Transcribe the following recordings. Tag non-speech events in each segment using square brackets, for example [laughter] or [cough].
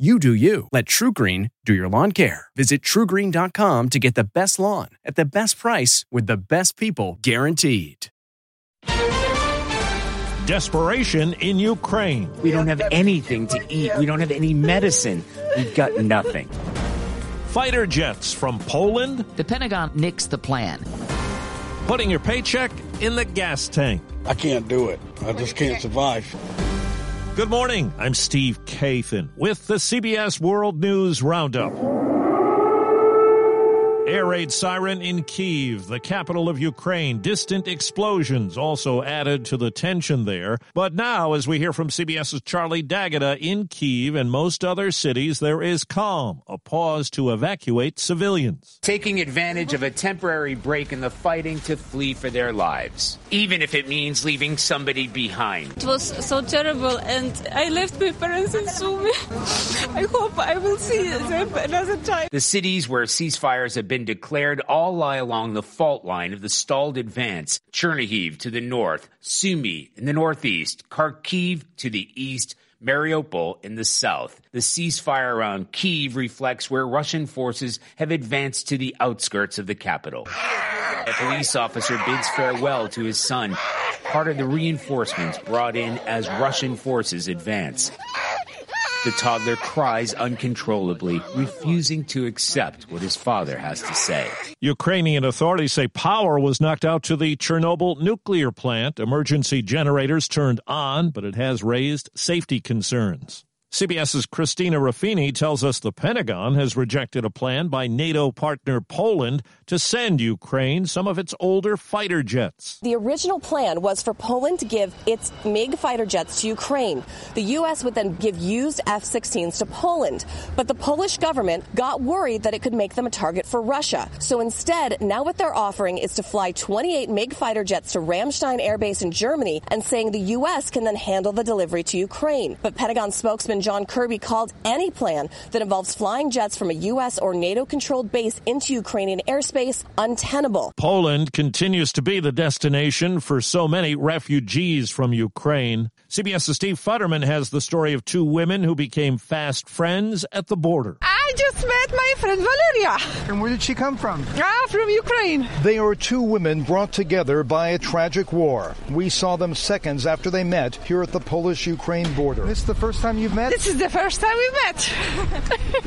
You do you. Let TruGreen do your lawn care. Visit trugreen.com to get the best lawn at the best price with the best people guaranteed. Desperation in Ukraine. We don't have anything to eat. We don't have any medicine. We've got nothing. Fighter jets from Poland. The Pentagon nixed the plan. Putting your paycheck in the gas tank. I can't do it. I just can't survive. Good morning. I'm Steve Kathan with the CBS World News Roundup. Air raid siren in Kiev, the capital of Ukraine. Distant explosions also added to the tension there. But now, as we hear from CBS's Charlie D'Agata uh, in Kiev and most other cities, there is calm, a pause to evacuate civilians. Taking advantage of a temporary break in the fighting to flee for their lives, even if it means leaving somebody behind. It was so terrible, and I left my parents in Sumy. [laughs] I hope I will see them another time. The cities where ceasefires have been declared all lie along the fault line of the stalled advance. Chernihiv to the north, Sumy in the northeast, Kharkiv to the east, Mariupol in the south. The ceasefire around Kiev reflects where Russian forces have advanced to the outskirts of the capital. A police officer bids farewell to his son, part of the reinforcements brought in as Russian forces advance. The toddler cries uncontrollably, refusing to accept what his father has to say. Ukrainian authorities say power was knocked out to the Chernobyl nuclear plant. Emergency generators turned on, but it has raised safety concerns. CBS's Christina Ruffini tells us the Pentagon has rejected a plan by NATO partner Poland to send Ukraine some of its older fighter jets. The original plan was for Poland to give its MiG fighter jets to Ukraine. The U.S. would then give used F 16s to Poland. But the Polish government got worried that it could make them a target for Russia. So instead, now what they're offering is to fly 28 MiG fighter jets to Ramstein Air Base in Germany and saying the U.S. can then handle the delivery to Ukraine. But Pentagon spokesman John Kirby called any plan that involves flying jets from a U.S. or NATO controlled base into Ukrainian airspace untenable. Poland continues to be the destination for so many refugees from Ukraine. CBS's Steve Futterman has the story of two women who became fast friends at the border. I just met my friend Valeria. And where did she come from? Ah, from Ukraine. They are two women brought together by a tragic war. We saw them seconds after they met here at the Polish-Ukraine border. This is the first time you've met? This is the first time we've met.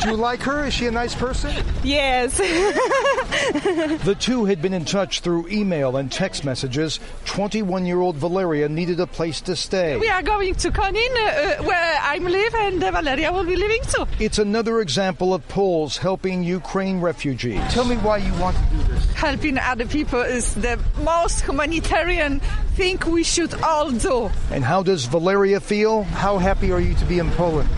[laughs] Do you like her? Is she a nice person? Yes. [laughs] the two had been in touch through email and text messages. 21-year-old Valeria needed a place to stay. We are going to Konin, uh, where I'm live, and uh, Valeria will be living too. It's another example of Poles helping Ukraine refugees. Tell me why you want to do this. Helping other people is the most humanitarian thing we should all do. And how does Valeria feel? How happy are you to be in Poland?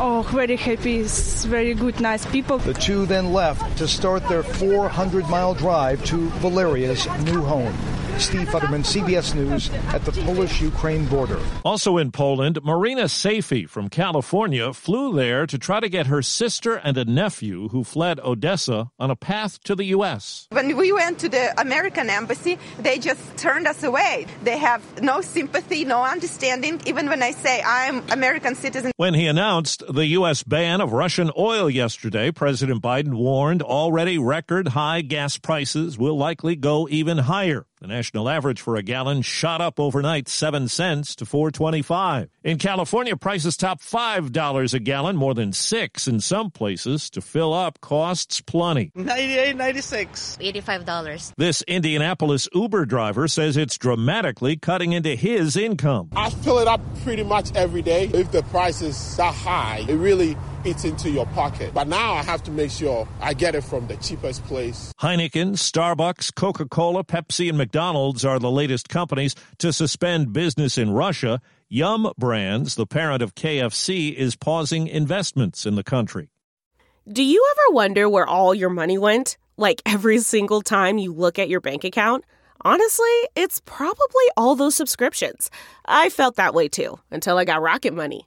Oh, very happy. It's very good, nice people. The two then left to start their 400 mile drive to Valeria's new home. Steve Futterman, CBS News, at the Polish Ukraine border. Also in Poland, Marina Safi from California flew there to try to get her sister and a nephew who fled Odessa on a path to the U.S. When we went to the American embassy, they just turned us away. They have no sympathy, no understanding, even when I say I'm American citizen. When he announced the U.S. ban of Russian oil yesterday, President Biden warned already record high gas prices will likely go even higher. The national average for a gallon shot up overnight 7 cents to 4.25. In California, prices top $5 a gallon, more than 6 in some places. To fill up costs plenty. 98, 96. $85. This Indianapolis Uber driver says it's dramatically cutting into his income. I fill it up pretty much every day. If the price is that high, it really eats into your pocket. But now I have to make sure I get it from the cheapest place. Heineken, Starbucks, Coca Cola, Pepsi, and McDonald's are the latest companies to suspend business in Russia. Yum Brands, the parent of KFC, is pausing investments in the country. Do you ever wonder where all your money went? Like every single time you look at your bank account? Honestly, it's probably all those subscriptions. I felt that way too until I got Rocket Money.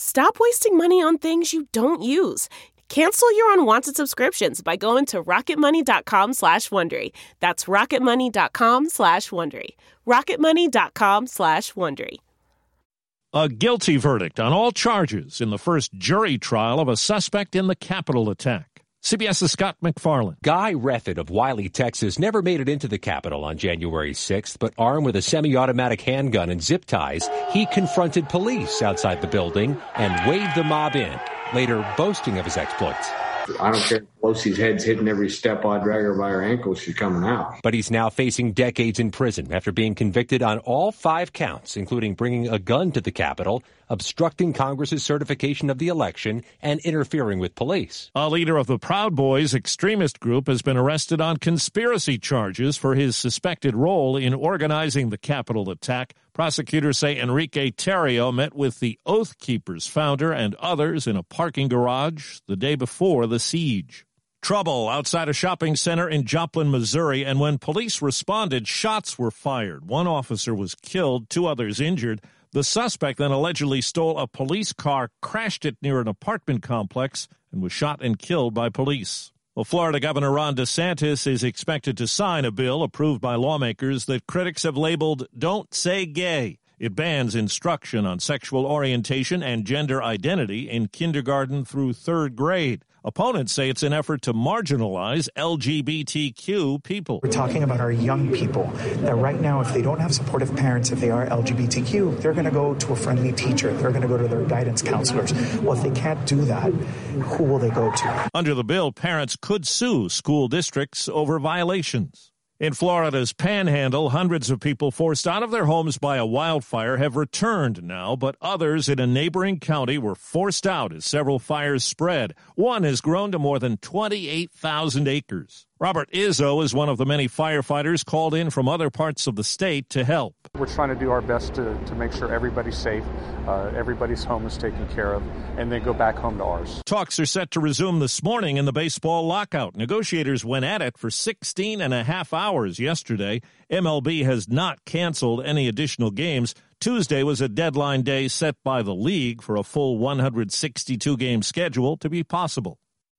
Stop wasting money on things you don't use. Cancel your unwanted subscriptions by going to rocketmoney.com slash Wondery. That's rocketmoney.com slash Wondery. rocketmoney.com slash Wondery. A guilty verdict on all charges in the first jury trial of a suspect in the Capitol attack. CBS's Scott MacFarlane. Guy Reffitt of Wylie, Texas, never made it into the Capitol on January 6th, but armed with a semi automatic handgun and zip ties, he confronted police outside the building and waved the mob in, later boasting of his exploits. I don't care if Pelosi's head's hitting every step I drag her by her ankle. she's coming out. But he's now facing decades in prison after being convicted on all five counts, including bringing a gun to the Capitol, obstructing Congress's certification of the election, and interfering with police. A leader of the Proud Boys extremist group has been arrested on conspiracy charges for his suspected role in organizing the Capitol attack. Prosecutors say Enrique Tarrio met with the Oath Keepers founder and others in a parking garage the day before the siege. Trouble outside a shopping center in Joplin, Missouri, and when police responded, shots were fired. One officer was killed, two others injured. The suspect then allegedly stole a police car, crashed it near an apartment complex, and was shot and killed by police. Well, Florida Governor Ron DeSantis is expected to sign a bill approved by lawmakers that critics have labeled Don't Say Gay. It bans instruction on sexual orientation and gender identity in kindergarten through third grade. Opponents say it's an effort to marginalize LGBTQ people. We're talking about our young people that right now, if they don't have supportive parents, if they are LGBTQ, they're going to go to a friendly teacher. They're going to go to their guidance counselors. Well, if they can't do that, who will they go to? Under the bill, parents could sue school districts over violations. In Florida's panhandle, hundreds of people forced out of their homes by a wildfire have returned now, but others in a neighboring county were forced out as several fires spread. One has grown to more than 28,000 acres. Robert Izzo is one of the many firefighters called in from other parts of the state to help. We're trying to do our best to, to make sure everybody's safe, uh, everybody's home is taken care of, and then go back home to ours. Talks are set to resume this morning in the baseball lockout. Negotiators went at it for 16 and a half hours yesterday. MLB has not canceled any additional games. Tuesday was a deadline day set by the league for a full 162 game schedule to be possible.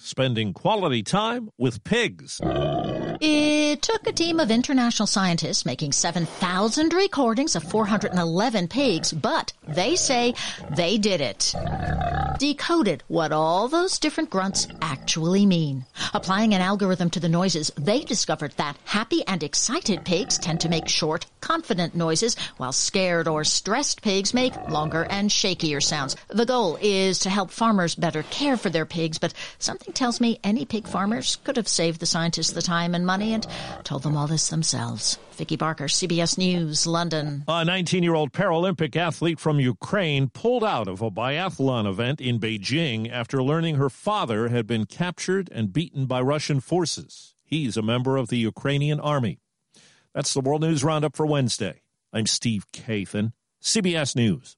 spending quality time with pigs. It took a team of international scientists making 7,000 recordings of 411 pigs, but they say they did it. decoded what all those different grunts actually mean. Applying an algorithm to the noises, they discovered that happy and excited pigs tend to make short, confident noises, while scared or stressed pigs make longer and shakier sounds. The goal is to help farmers better care for their pigs, but something tells me any pig farmers could have saved the scientists the time and money and told them all this themselves. Vicki Barker, CBS News, London. A 19 year old Paralympic athlete from Ukraine pulled out of a biathlon event in Beijing after learning her father had been captured and beaten by Russian forces. He's a member of the Ukrainian army. That's the World News Roundup for Wednesday. I'm Steve Kathan, CBS News.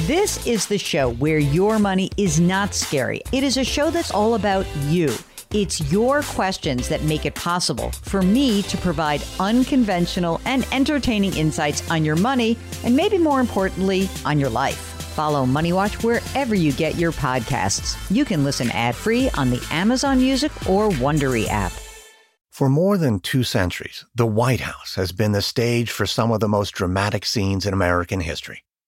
This is the show where your money is not scary. It is a show that's all about you. It's your questions that make it possible for me to provide unconventional and entertaining insights on your money, and maybe more importantly, on your life. Follow Money Watch wherever you get your podcasts. You can listen ad free on the Amazon Music or Wondery app. For more than two centuries, the White House has been the stage for some of the most dramatic scenes in American history.